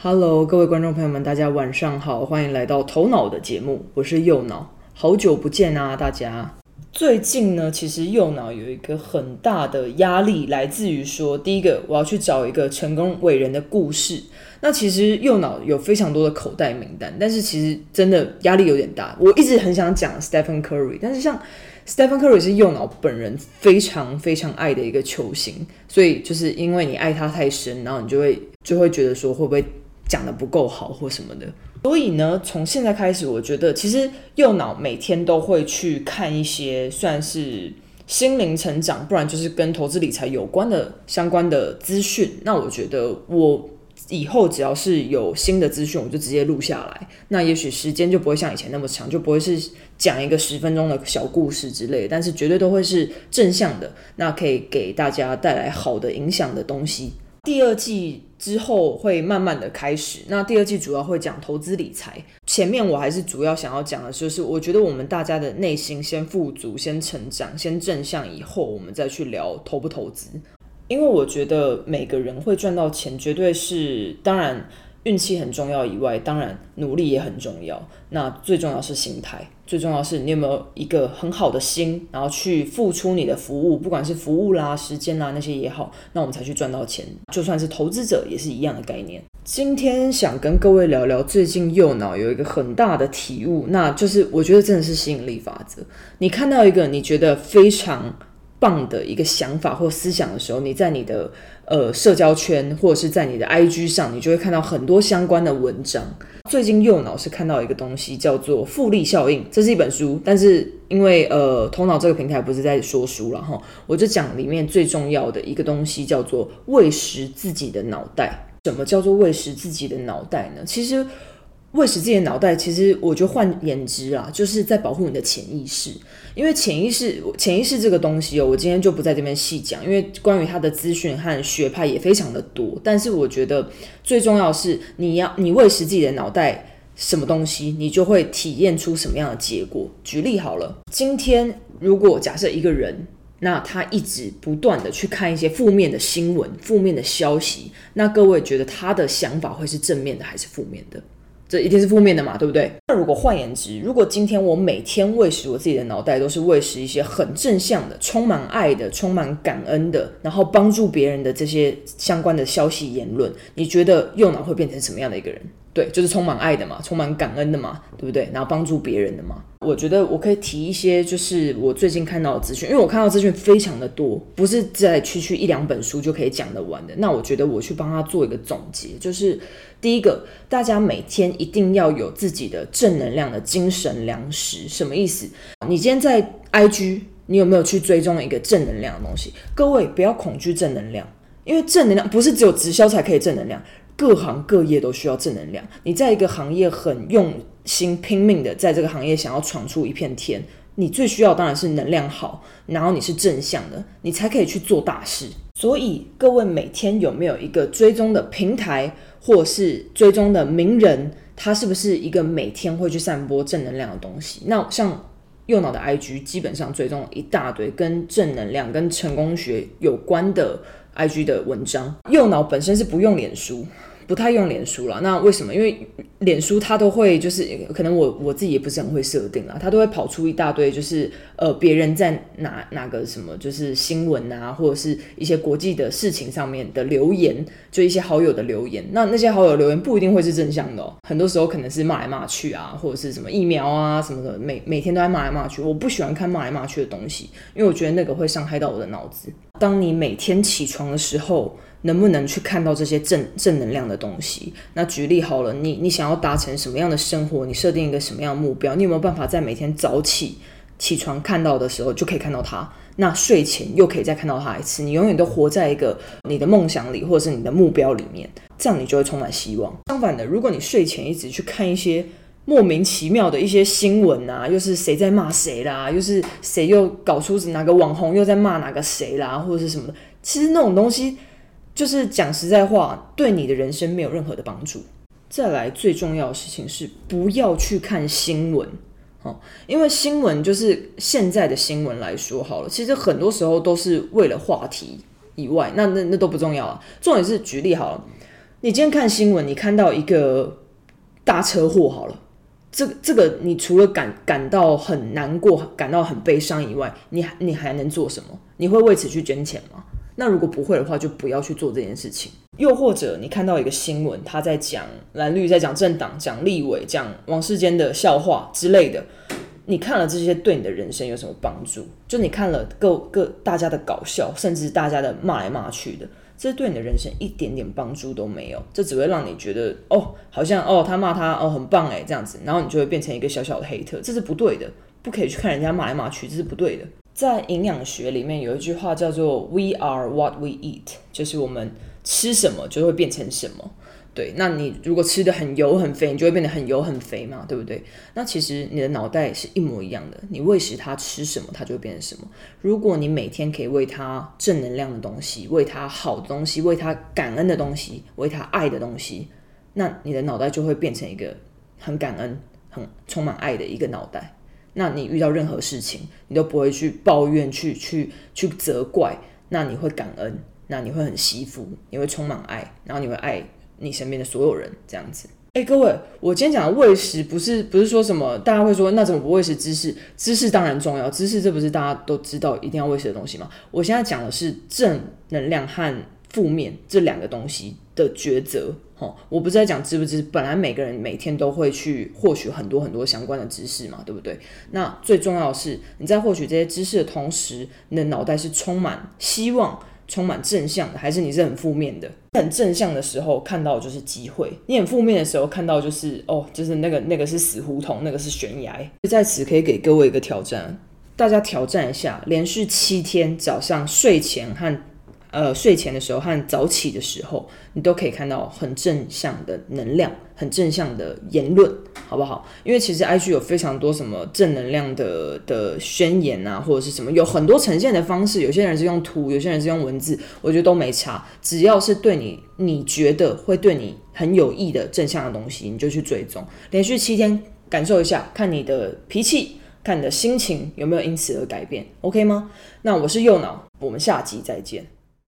Hello，各位观众朋友们，大家晚上好，欢迎来到头脑的节目，我是右脑，好久不见啊，大家。最近呢，其实右脑有一个很大的压力，来自于说，第一个我要去找一个成功伟人的故事。那其实右脑有非常多的口袋名单，但是其实真的压力有点大。我一直很想讲 Stephen Curry，但是像 Stephen Curry 是右脑本人非常非常爱的一个球星，所以就是因为你爱他太深，然后你就会就会觉得说会不会讲的不够好或什么的。所以呢，从现在开始，我觉得其实右脑每天都会去看一些算是心灵成长，不然就是跟投资理财有关的相关的资讯。那我觉得我。以后只要是有新的资讯，我就直接录下来。那也许时间就不会像以前那么长，就不会是讲一个十分钟的小故事之类，但是绝对都会是正向的，那可以给大家带来好的影响的东西。第二季之后会慢慢的开始，那第二季主要会讲投资理财。前面我还是主要想要讲的就是，我觉得我们大家的内心先富足、先成长、先正向，以后我们再去聊投不投资。因为我觉得每个人会赚到钱，绝对是当然运气很重要以外，当然努力也很重要。那最重要是心态，最重要是你有没有一个很好的心，然后去付出你的服务，不管是服务啦、时间啦那些也好，那我们才去赚到钱。就算是投资者也是一样的概念。今天想跟各位聊聊最近右脑有一个很大的体悟，那就是我觉得真的是吸引力法则。你看到一个你觉得非常。棒的一个想法或思想的时候，你在你的呃社交圈或者是在你的 IG 上，你就会看到很多相关的文章。最近右脑是看到一个东西叫做复利效应，这是一本书，但是因为呃头脑这个平台不是在说书了哈，我就讲里面最重要的一个东西叫做喂食自己的脑袋。什么叫做喂食自己的脑袋呢？其实。喂食自己的脑袋，其实我觉得换言之啊，就是在保护你的潜意识。因为潜意识，潜意识这个东西哦，我今天就不在这边细讲，因为关于它的资讯和学派也非常的多。但是我觉得最重要是，你要你喂食自己的脑袋什么东西，你就会体验出什么样的结果。举例好了，今天如果假设一个人，那他一直不断的去看一些负面的新闻、负面的消息，那各位觉得他的想法会是正面的还是负面的？这一定是负面的嘛，对不对？那如果换言之，如果今天我每天喂食我自己的脑袋，都是喂食一些很正向的、充满爱的、充满感恩的，然后帮助别人的这些相关的消息言论，你觉得右脑会变成什么样的一个人？对，就是充满爱的嘛，充满感恩的嘛，对不对？然后帮助别人的嘛。我觉得我可以提一些，就是我最近看到的资讯，因为我看到资讯非常的多，不是在区区一两本书就可以讲得完的。那我觉得我去帮他做一个总结，就是第一个，大家每天一定要有自己的正能量的精神粮食。什么意思？你今天在 IG，你有没有去追踪一个正能量的东西？各位不要恐惧正能量，因为正能量不是只有直销才可以正能量。各行各业都需要正能量。你在一个行业很用心拼命的，在这个行业想要闯出一片天，你最需要当然是能量好，然后你是正向的，你才可以去做大事。所以各位每天有没有一个追踪的平台，或是追踪的名人，他是不是一个每天会去散播正能量的东西？那像右脑的 IG，基本上追踪一大堆跟正能量、跟成功学有关的 IG 的文章。右脑本身是不用脸书。不太用脸书了，那为什么？因为脸书它都会就是可能我我自己也不是很会设定啊，它都会跑出一大堆就是呃别人在哪哪个什么就是新闻啊或者是一些国际的事情上面的留言，就一些好友的留言。那那些好友留言不一定会是正向的，很多时候可能是骂来骂去啊，或者是什么疫苗啊什么的，每每天都在骂来骂去。我不喜欢看骂来骂去的东西，因为我觉得那个会伤害到我的脑子。当你每天起床的时候。能不能去看到这些正正能量的东西？那举例好了，你你想要达成什么样的生活？你设定一个什么样的目标？你有没有办法在每天早起起床看到的时候就可以看到它？那睡前又可以再看到它一次？你永远都活在一个你的梦想里，或者是你的目标里面，这样你就会充满希望。相反的，如果你睡前一直去看一些莫名其妙的一些新闻啊，又是谁在骂谁啦，又是谁又搞出哪个网红又在骂哪个谁啦，或者是什么的，其实那种东西。就是讲实在话，对你的人生没有任何的帮助。再来，最重要的事情是不要去看新闻，哦，因为新闻就是现在的新闻来说好了，其实很多时候都是为了话题以外，那那那都不重要啊。重点是举例好了，你今天看新闻，你看到一个大车祸，好了，这个这个你除了感感到很难过、感到很悲伤以外，你还你还能做什么？你会为此去捐钱吗？那如果不会的话，就不要去做这件事情。又或者你看到一个新闻，他在讲蓝绿，在讲政党、讲立委、讲王世坚的笑话之类的，你看了这些，对你的人生有什么帮助？就你看了各各大家的搞笑，甚至大家的骂来骂去的，这对你的人生一点点帮助都没有。这只会让你觉得哦，好像哦，他骂他哦，很棒诶，这样子，然后你就会变成一个小小的黑特，这是不对的，不可以去看人家骂来骂去，这是不对的。在营养学里面有一句话叫做 “We are what we eat”，就是我们吃什么就会变成什么。对，那你如果吃的很油很肥，你就会变得很油很肥嘛，对不对？那其实你的脑袋是一模一样的，你喂食它吃什么，它就会变成什么。如果你每天可以喂它正能量的东西，喂它好的东西，喂它感恩的东西，喂它爱的东西，那你的脑袋就会变成一个很感恩、很充满爱的一个脑袋。那你遇到任何事情，你都不会去抱怨、去去去责怪，那你会感恩，那你会很惜福，你会充满爱，然后你会爱你身边的所有人，这样子。哎，各位，我今天讲的喂食不是不是说什么，大家会说那怎么不喂食？知识知识当然重要，知识这不是大家都知道一定要喂食的东西吗？我现在讲的是正能量和负面这两个东西的抉择。哦，我不是在讲知不知，本来每个人每天都会去获取很多很多相关的知识嘛，对不对？那最重要的是，你在获取这些知识的同时，你的脑袋是充满希望、充满正向的，还是你是很负面的？很正向的时候看到就是机会，你很负面的时候看到就是哦，就是那个那个是死胡同，那个是悬崖。在此可以给各位一个挑战，大家挑战一下，连续七天早上睡前和。呃，睡前的时候和早起的时候，你都可以看到很正向的能量，很正向的言论，好不好？因为其实 IG 有非常多什么正能量的的宣言啊，或者是什么，有很多呈现的方式。有些人是用图，有些人是用文字，我觉得都没差。只要是对你你觉得会对你很有益的正向的东西，你就去追踪。连续七天感受一下，看你的脾气，看你的心情有没有因此而改变，OK 吗？那我是右脑，我们下集再见。